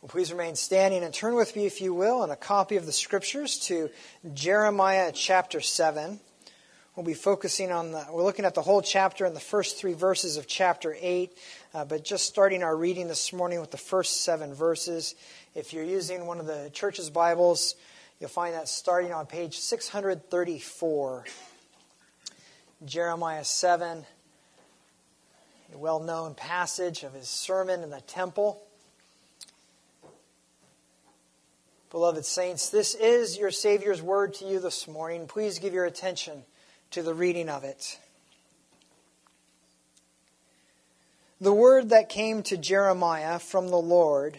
Well, please remain standing and turn with me, if you will, in a copy of the scriptures to Jeremiah chapter 7. We'll be focusing on the, we're looking at the whole chapter and the first three verses of chapter 8, uh, but just starting our reading this morning with the first seven verses. If you're using one of the church's Bibles, you'll find that starting on page 634. Jeremiah 7, a well known passage of his sermon in the temple. Beloved saints, this is your Savior's word to you this morning. Please give your attention to the reading of it. The word that came to Jeremiah from the Lord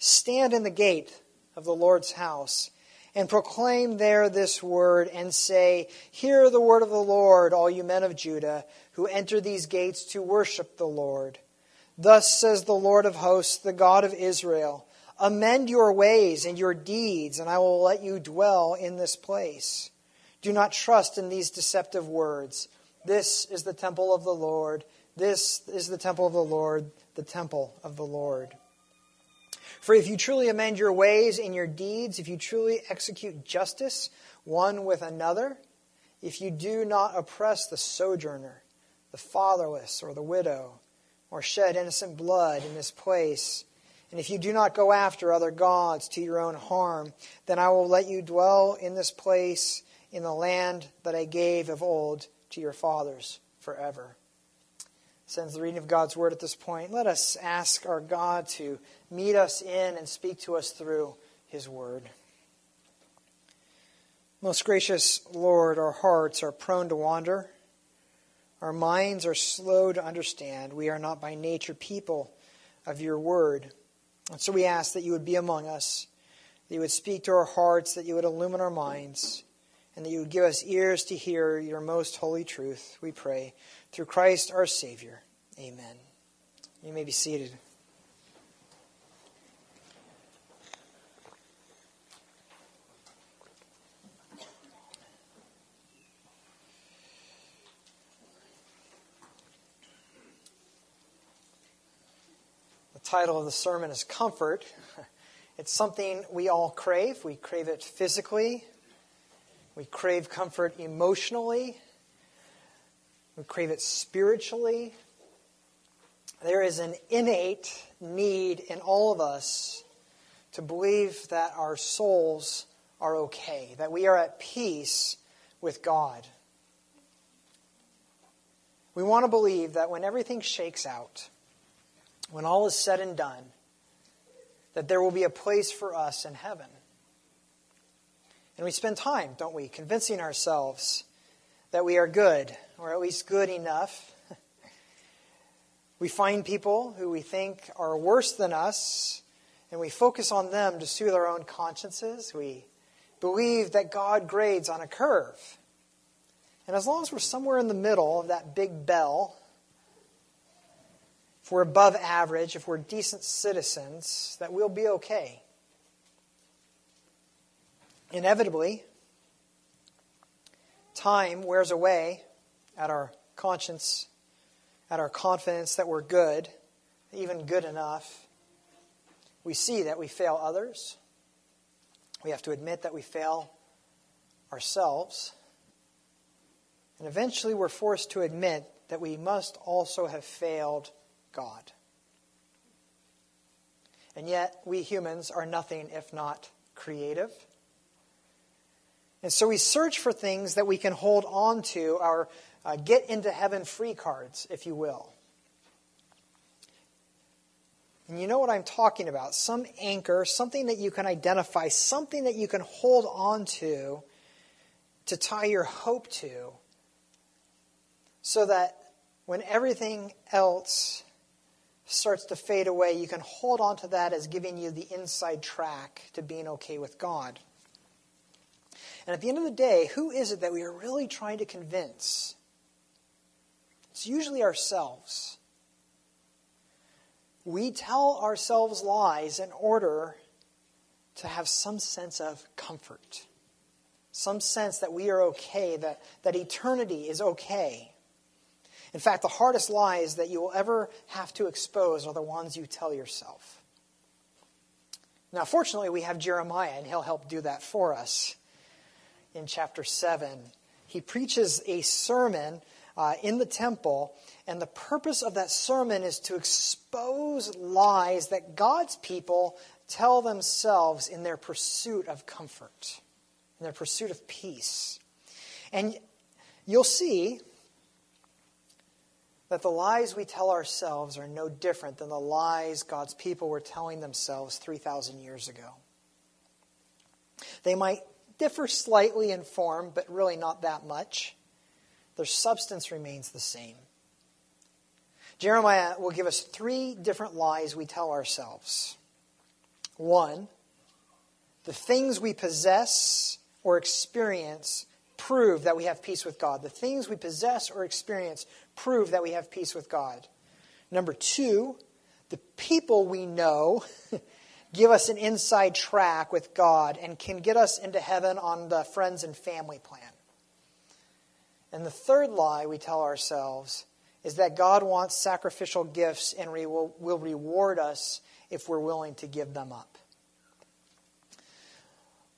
Stand in the gate of the Lord's house and proclaim there this word and say, Hear the word of the Lord, all you men of Judah who enter these gates to worship the Lord. Thus says the Lord of hosts, the God of Israel. Amend your ways and your deeds, and I will let you dwell in this place. Do not trust in these deceptive words. This is the temple of the Lord. This is the temple of the Lord, the temple of the Lord. For if you truly amend your ways and your deeds, if you truly execute justice one with another, if you do not oppress the sojourner, the fatherless, or the widow, or shed innocent blood in this place, and if you do not go after other gods to your own harm, then I will let you dwell in this place in the land that I gave of old to your fathers forever. Since the reading of God's word at this point. Let us ask our God to meet us in and speak to us through his word. Most gracious Lord, our hearts are prone to wander. Our minds are slow to understand. We are not by nature people of your word. And so we ask that you would be among us, that you would speak to our hearts, that you would illumine our minds, and that you would give us ears to hear your most holy truth, we pray. Through Christ our Savior. Amen. You may be seated. Title of the sermon is Comfort. It's something we all crave. We crave it physically, we crave comfort emotionally, we crave it spiritually. There is an innate need in all of us to believe that our souls are okay, that we are at peace with God. We want to believe that when everything shakes out, when all is said and done, that there will be a place for us in heaven. And we spend time, don't we, convincing ourselves that we are good, or at least good enough. we find people who we think are worse than us, and we focus on them to soothe our own consciences. We believe that God grades on a curve. And as long as we're somewhere in the middle of that big bell, if we're above average, if we're decent citizens, that we'll be okay. Inevitably, time wears away at our conscience, at our confidence that we're good, even good enough. We see that we fail others. We have to admit that we fail ourselves. And eventually, we're forced to admit that we must also have failed God. And yet, we humans are nothing if not creative. And so we search for things that we can hold on to, our uh, get into heaven free cards, if you will. And you know what I'm talking about some anchor, something that you can identify, something that you can hold on to to tie your hope to, so that when everything else starts to fade away, you can hold on to that as giving you the inside track to being okay with God. And at the end of the day, who is it that we are really trying to convince? It's usually ourselves. We tell ourselves lies in order to have some sense of comfort, some sense that we are okay, that, that eternity is okay. In fact, the hardest lies that you will ever have to expose are the ones you tell yourself. Now, fortunately, we have Jeremiah, and he'll help do that for us in chapter 7. He preaches a sermon uh, in the temple, and the purpose of that sermon is to expose lies that God's people tell themselves in their pursuit of comfort, in their pursuit of peace. And you'll see that the lies we tell ourselves are no different than the lies God's people were telling themselves 3,000 years ago. They might differ slightly in form, but really not that much. Their substance remains the same. Jeremiah will give us three different lies we tell ourselves. One, the things we possess or experience prove that we have peace with God. The things we possess or experience prove that we have peace with God. Number two, the people we know give us an inside track with God and can get us into heaven on the friends and family plan. And the third lie we tell ourselves is that God wants sacrificial gifts and will, will reward us if we're willing to give them up.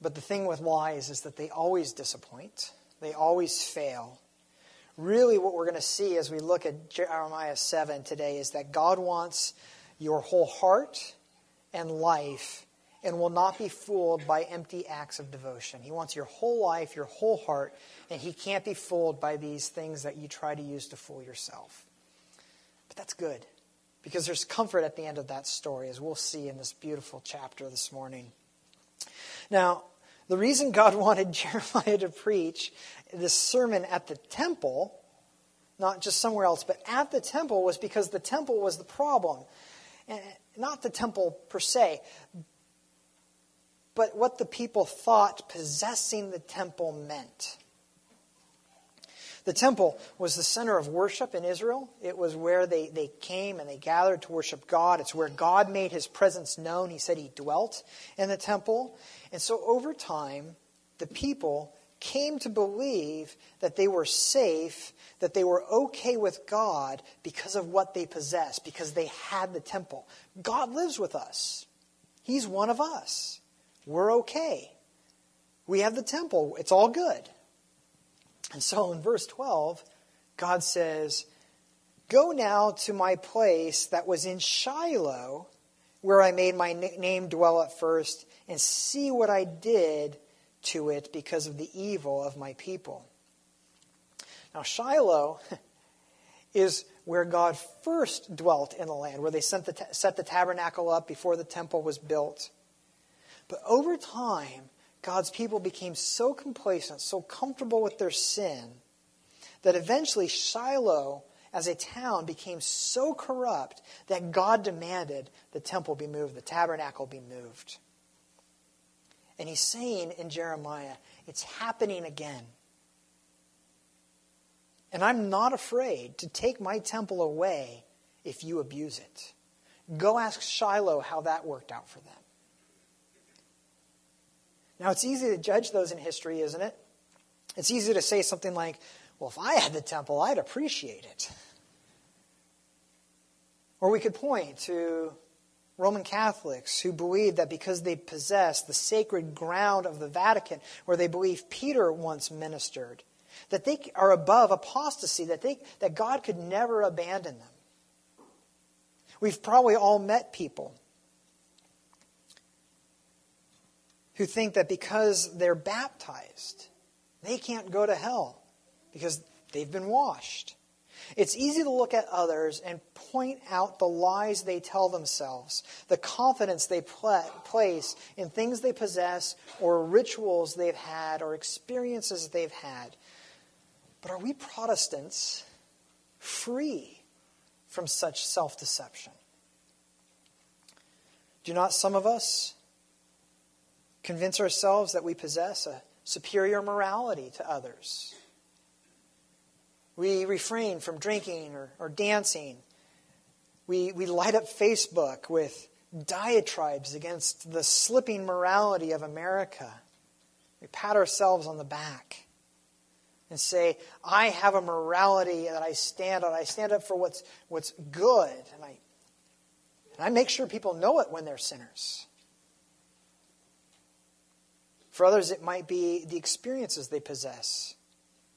But the thing with lies is that they always disappoint, they always fail, really what we're going to see as we look at Jeremiah 7 today is that God wants your whole heart and life and will not be fooled by empty acts of devotion. He wants your whole life, your whole heart, and he can't be fooled by these things that you try to use to fool yourself. But that's good because there's comfort at the end of that story, as we'll see in this beautiful chapter this morning. Now, the reason God wanted Jeremiah to preach this sermon at the temple, not just somewhere else, but at the temple, was because the temple was the problem. And not the temple per se, but what the people thought possessing the temple meant. The temple was the center of worship in Israel. It was where they, they came and they gathered to worship God. It's where God made his presence known. He said he dwelt in the temple. And so over time, the people came to believe that they were safe, that they were okay with God because of what they possessed, because they had the temple. God lives with us, He's one of us. We're okay. We have the temple, it's all good. And so in verse 12, God says, Go now to my place that was in Shiloh, where I made my name dwell at first, and see what I did to it because of the evil of my people. Now, Shiloh is where God first dwelt in the land, where they the, set the tabernacle up before the temple was built. But over time, God's people became so complacent, so comfortable with their sin, that eventually Shiloh as a town became so corrupt that God demanded the temple be moved, the tabernacle be moved. And he's saying in Jeremiah, it's happening again. And I'm not afraid to take my temple away if you abuse it. Go ask Shiloh how that worked out for them. Now, it's easy to judge those in history, isn't it? It's easy to say something like, well, if I had the temple, I'd appreciate it. Or we could point to Roman Catholics who believe that because they possess the sacred ground of the Vatican, where they believe Peter once ministered, that they are above apostasy, that, they, that God could never abandon them. We've probably all met people who think that because they're baptized, they can't go to hell because they've been washed. It's easy to look at others and point out the lies they tell themselves, the confidence they pl- place in things they possess or rituals they've had or experiences they've had. But are we Protestants free from such self deception? Do not some of us convince ourselves that we possess a superior morality to others? We refrain from drinking or, or dancing. We, we light up Facebook with diatribes against the slipping morality of America. We pat ourselves on the back and say, I have a morality that I stand on. I stand up for what's, what's good. And I, and I make sure people know it when they're sinners. For others, it might be the experiences they possess.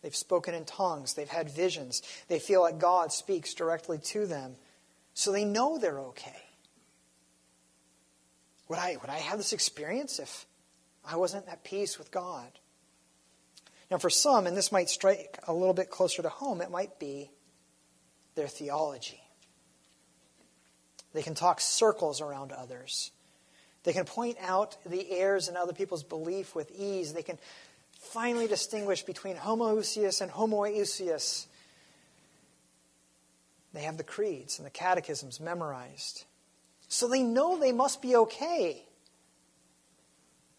They've spoken in tongues, they've had visions, they feel like God speaks directly to them, so they know they're okay. Would I, would I have this experience if I wasn't at peace with God? Now, for some, and this might strike a little bit closer to home, it might be their theology. They can talk circles around others. They can point out the errors in other people's belief with ease. They can finally distinguish between homoousios and homoiousios. They have the creeds and the catechisms memorized. So they know they must be okay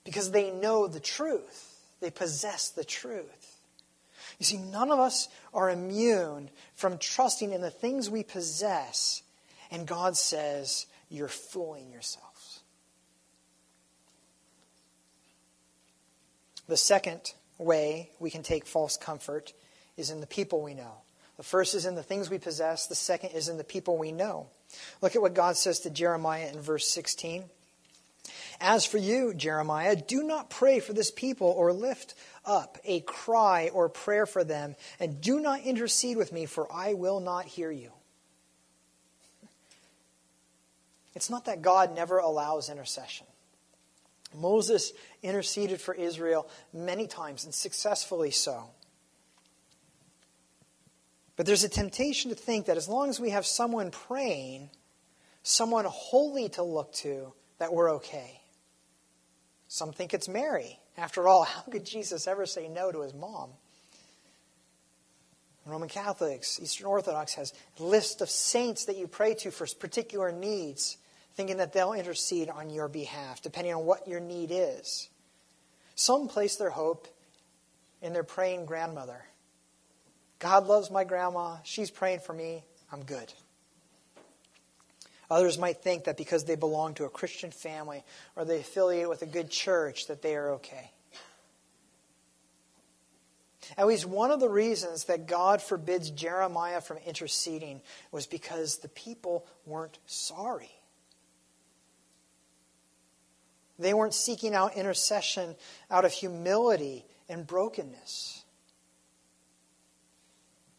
because they know the truth. They possess the truth. You see, none of us are immune from trusting in the things we possess. And God says, You're fooling yourselves. The second way we can take false comfort is in the people we know. The first is in the things we possess, the second is in the people we know. Look at what God says to Jeremiah in verse 16. As for you, Jeremiah, do not pray for this people or lift up a cry or prayer for them, and do not intercede with me, for I will not hear you. It's not that God never allows intercession. Moses interceded for Israel many times and successfully so. But there's a temptation to think that as long as we have someone praying, someone holy to look to, that we're okay. Some think it's Mary. After all, how could Jesus ever say no to his mom? Roman Catholics, Eastern Orthodox has a list of saints that you pray to for particular needs, thinking that they'll intercede on your behalf, depending on what your need is. Some place their hope in their praying grandmother. God loves my grandma. She's praying for me. I'm good. Others might think that because they belong to a Christian family or they affiliate with a good church that they are okay. At least one of the reasons that God forbids Jeremiah from interceding was because the people weren't sorry. They weren't seeking out intercession out of humility and brokenness.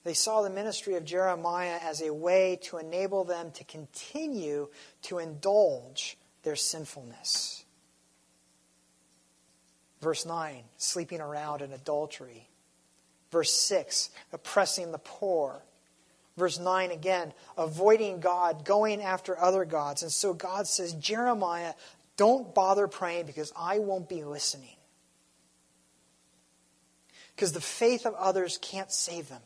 They saw the ministry of Jeremiah as a way to enable them to continue to indulge their sinfulness. Verse 9, sleeping around in adultery. Verse 6, oppressing the poor. Verse 9 again, avoiding God, going after other gods. And so God says, Jeremiah, don't bother praying because I won't be listening. Because the faith of others can't save them.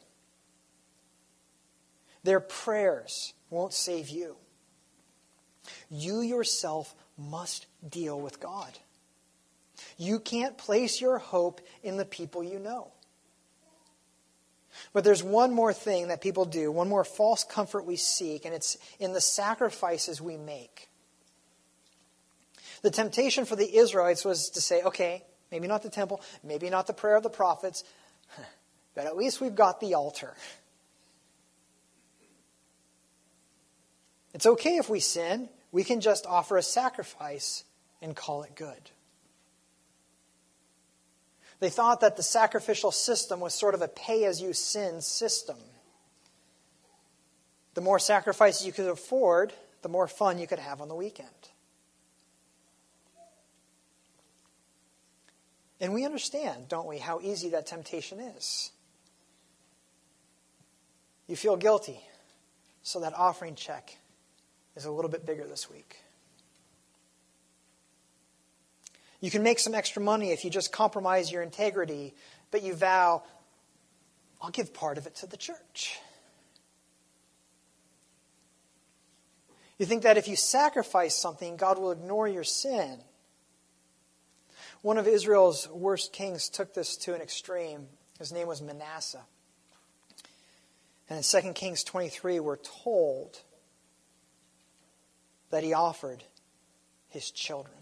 Their prayers won't save you. You yourself must deal with God. You can't place your hope in the people you know. But there's one more thing that people do, one more false comfort we seek, and it's in the sacrifices we make. The temptation for the Israelites was to say, okay, maybe not the temple, maybe not the prayer of the prophets, but at least we've got the altar. It's okay if we sin. We can just offer a sacrifice and call it good. They thought that the sacrificial system was sort of a pay as you sin system. The more sacrifices you could afford, the more fun you could have on the weekend. And we understand, don't we, how easy that temptation is. You feel guilty, so that offering check is a little bit bigger this week. You can make some extra money if you just compromise your integrity, but you vow, I'll give part of it to the church. You think that if you sacrifice something, God will ignore your sin. One of Israel's worst kings took this to an extreme. His name was Manasseh. And in 2 Kings 23, we're told that he offered his children.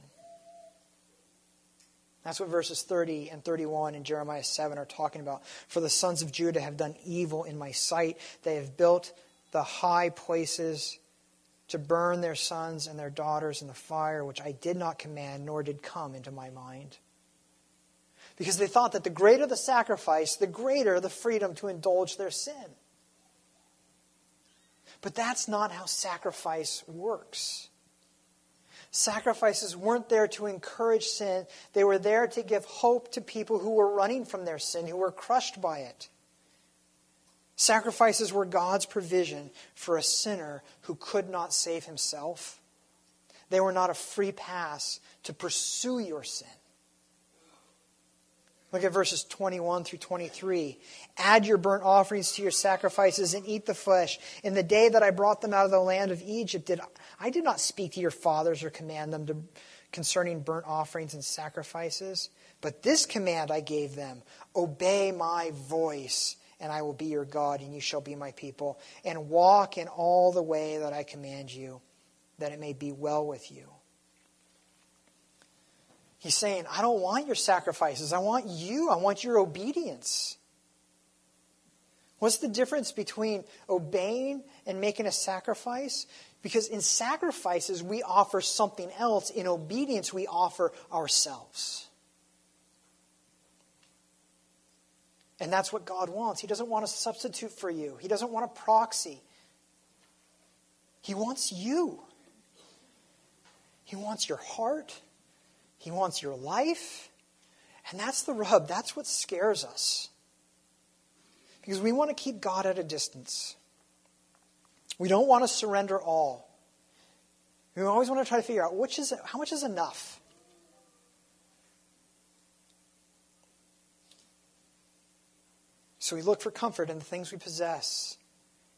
That's what verses 30 and 31 in Jeremiah 7 are talking about. For the sons of Judah have done evil in my sight. They have built the high places to burn their sons and their daughters in the fire, which I did not command, nor did come into my mind. because they thought that the greater the sacrifice, the greater the freedom to indulge their sin. But that's not how sacrifice works. Sacrifices weren't there to encourage sin, they were there to give hope to people who were running from their sin, who were crushed by it. Sacrifices were God's provision for a sinner who could not save himself. They were not a free pass to pursue your sin. Look at verses 21 through 23. Add your burnt offerings to your sacrifices and eat the flesh. In the day that I brought them out of the land of Egypt, did I did not speak to your fathers or command them to, concerning burnt offerings and sacrifices. But this command I gave them Obey my voice, and I will be your God, and you shall be my people, and walk in all the way that I command you, that it may be well with you. He's saying, I don't want your sacrifices. I want you. I want your obedience. What's the difference between obeying and making a sacrifice? Because in sacrifices, we offer something else. In obedience, we offer ourselves. And that's what God wants. He doesn't want a substitute for you, He doesn't want a proxy. He wants you. He wants your heart. He wants your life. And that's the rub. That's what scares us. Because we want to keep God at a distance. We don't want to surrender all. We always want to try to figure out which is how much is enough. So we look for comfort in the things we possess,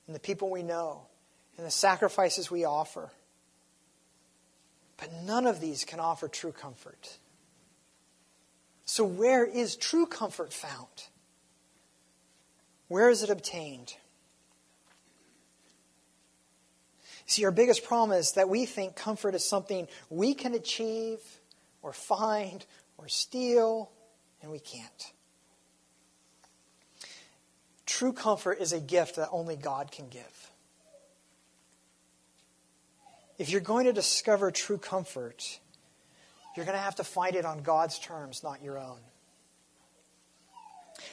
in the people we know, in the sacrifices we offer. But none of these can offer true comfort. So, where is true comfort found? Where is it obtained? See, our biggest problem is that we think comfort is something we can achieve or find or steal, and we can't. True comfort is a gift that only God can give. If you're going to discover true comfort, you're going to have to find it on God's terms, not your own.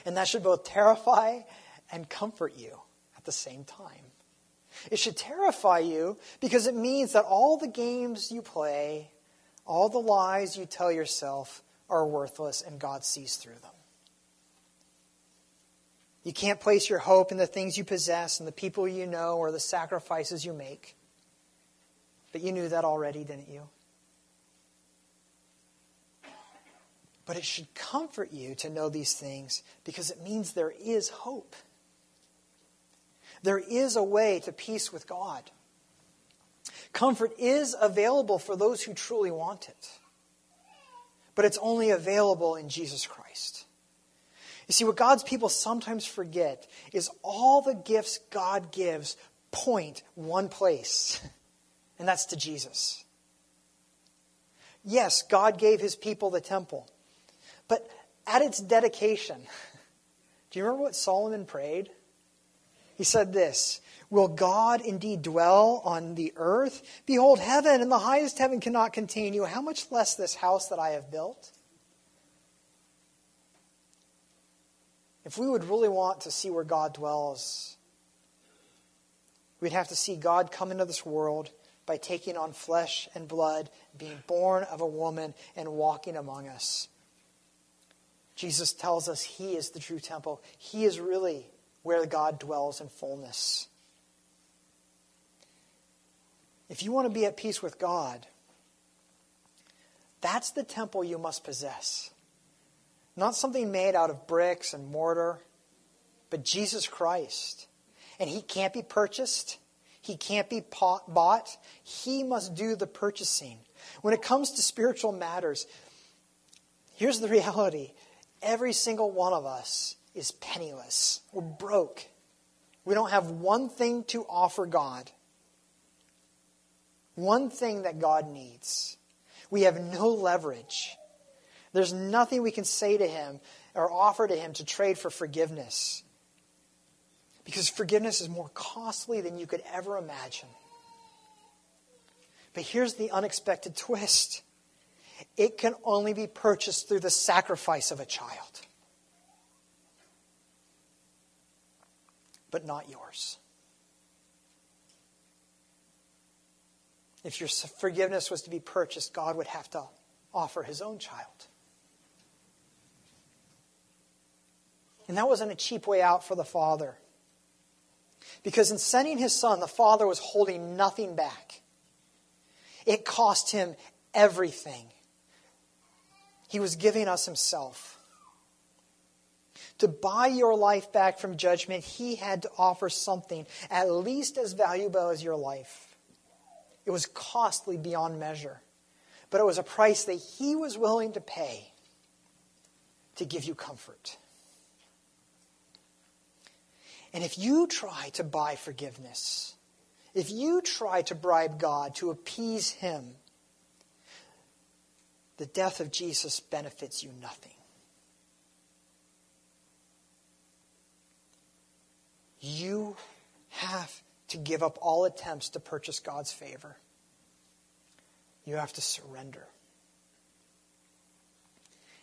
And that should both terrify and comfort you at the same time. It should terrify you because it means that all the games you play, all the lies you tell yourself are worthless and God sees through them. You can't place your hope in the things you possess and the people you know or the sacrifices you make. But you knew that already, didn't you? But it should comfort you to know these things because it means there is hope. There is a way to peace with God. Comfort is available for those who truly want it, but it's only available in Jesus Christ. You see, what God's people sometimes forget is all the gifts God gives point one place. and that's to Jesus. Yes, God gave his people the temple, but at its dedication, do you remember what Solomon prayed? He said this Will God indeed dwell on the earth? Behold, heaven and the highest heaven cannot contain you. How much less this house that I have built? If we would really want to see where God dwells, we'd have to see God come into this world by taking on flesh and blood, being born of a woman, and walking among us. Jesus tells us he is the true temple. He is really where God dwells in fullness. If you want to be at peace with God, that's the temple you must possess. Not something made out of bricks and mortar, but Jesus Christ. And he can't be purchased. He can't be bought. He must do the purchasing. When it comes to spiritual matters, here's the reality every single one of us is penniless. We're broke. We don't have one thing to offer God, one thing that God needs. We have no leverage. There's nothing we can say to Him or offer to Him to trade for forgiveness. Because forgiveness is more costly than you could ever imagine. But here's the unexpected twist it can only be purchased through the sacrifice of a child. But not yours. If your forgiveness was to be purchased, God would have to offer his own child. And that wasn't a cheap way out for the Father. Because in sending his Son, the Father was holding nothing back. It cost him everything. He was giving us himself. To buy your life back from judgment, he had to offer something at least as valuable as your life. It was costly beyond measure, but it was a price that he was willing to pay to give you comfort. And if you try to buy forgiveness, if you try to bribe God to appease him, the death of Jesus benefits you nothing. You have to give up all attempts to purchase God's favor. You have to surrender.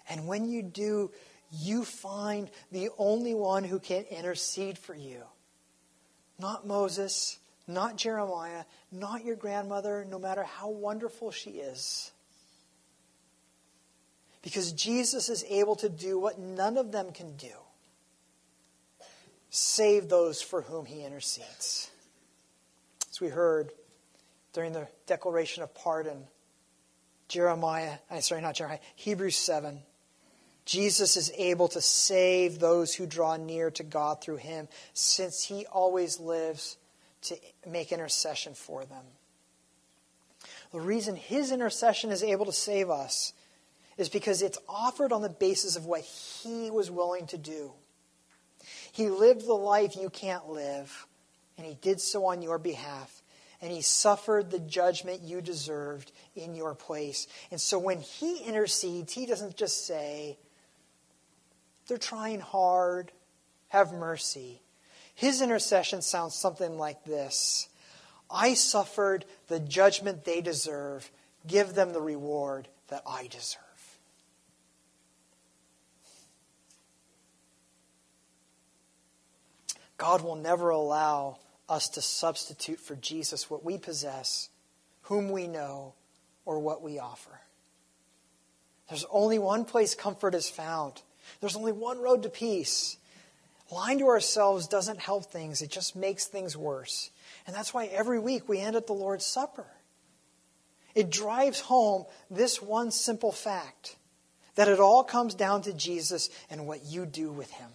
And when you do, you find the only one who can intercede for you. Not Moses, not Jeremiah, not your grandmother, no matter how wonderful she is. Because Jesus is able to do what none of them can do save those for whom he intercedes as we heard during the declaration of pardon. Jeremiah, I'm sorry, not Jeremiah, Hebrews 7. Jesus is able to save those who draw near to God through him, since he always lives to make intercession for them. The reason his intercession is able to save us is because it's offered on the basis of what he was willing to do. He lived the life you can't live and he did so on your behalf. And he suffered the judgment you deserved in your place. And so when he intercedes, he doesn't just say, they're trying hard, have mercy. His intercession sounds something like this I suffered the judgment they deserve, give them the reward that I deserve. God will never allow us to substitute for Jesus what we possess, whom we know, or what we offer. There's only one place comfort is found. There's only one road to peace. Lying to ourselves doesn't help things, it just makes things worse. And that's why every week we end at the Lord's Supper. It drives home this one simple fact that it all comes down to Jesus and what you do with him.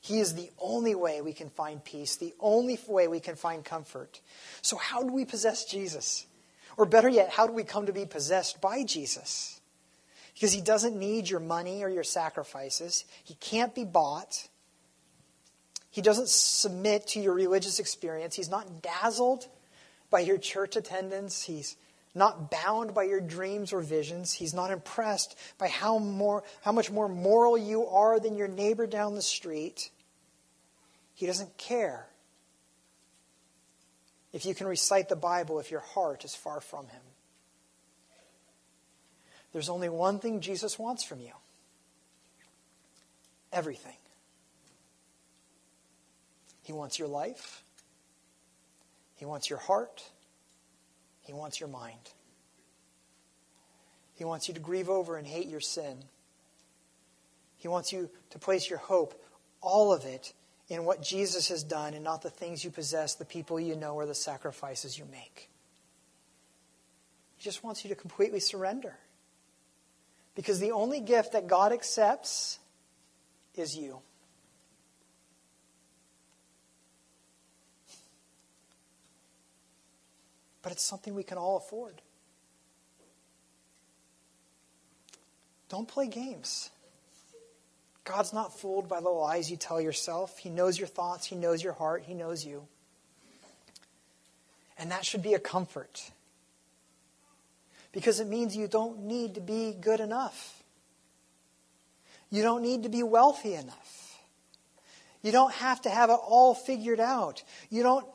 He is the only way we can find peace, the only way we can find comfort. So, how do we possess Jesus? Or better yet, how do we come to be possessed by Jesus? Because he doesn't need your money or your sacrifices, he can't be bought. He doesn't submit to your religious experience. He's not dazzled by your church attendance. He's not bound by your dreams or visions. He's not impressed by how, more, how much more moral you are than your neighbor down the street. He doesn't care if you can recite the Bible if your heart is far from Him. There's only one thing Jesus wants from you everything. He wants your life, He wants your heart. He wants your mind. He wants you to grieve over and hate your sin. He wants you to place your hope, all of it, in what Jesus has done and not the things you possess, the people you know, or the sacrifices you make. He just wants you to completely surrender. Because the only gift that God accepts is you. but it's something we can all afford. Don't play games. God's not fooled by the lies you tell yourself. He knows your thoughts, He knows your heart, He knows you. And that should be a comfort. Because it means you don't need to be good enough. You don't need to be wealthy enough. You don't have to have it all figured out. You don't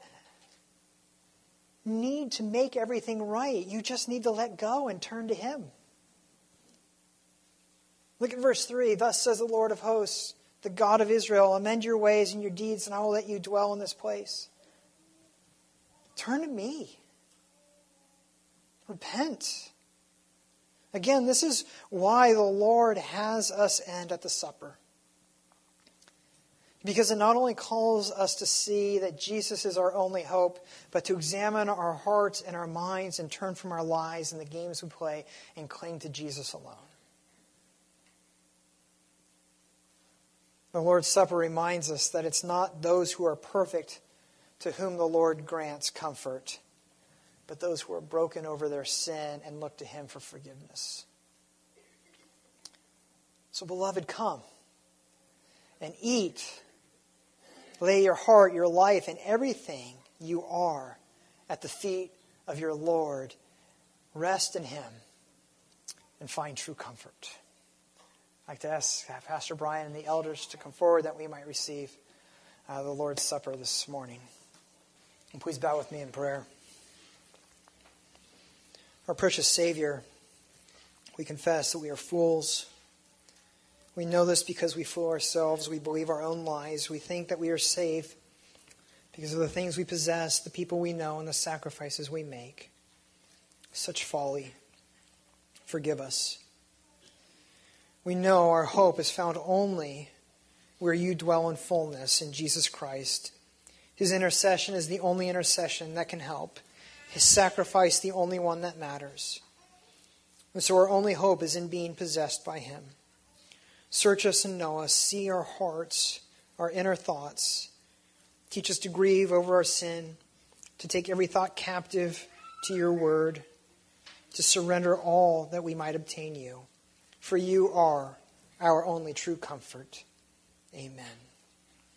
need to make everything right. You just need to let go and turn to Him. Look at verse 3. Thus says the Lord of hosts, the God of Israel, amend your ways and your deeds, and I will let you dwell in this place. Turn to me. Repent. Again, this is why the Lord has us end at the supper. Because it not only calls us to see that Jesus is our only hope, but to examine our hearts and our minds and turn from our lies and the games we play and cling to Jesus alone. The Lord's Supper reminds us that it's not those who are perfect to whom the Lord grants comfort, but those who are broken over their sin and look to Him for forgiveness. So, beloved, come and eat. Lay your heart, your life, and everything you are at the feet of your Lord. Rest in Him and find true comfort. I'd like to ask Pastor Brian and the elders to come forward that we might receive uh, the Lord's Supper this morning. And please bow with me in prayer. Our precious Savior, we confess that we are fools. We know this because we fool ourselves. We believe our own lies. We think that we are safe because of the things we possess, the people we know, and the sacrifices we make. Such folly. Forgive us. We know our hope is found only where you dwell in fullness in Jesus Christ his intercession is the only intercession that can help. His sacrifice, the only one that matters. And so our only hope is in being possessed by Him. Search us and know us. See our hearts, our inner thoughts. Teach us to grieve over our sin, to take every thought captive to your word, to surrender all that we might obtain you. For you are our only true comfort. Amen.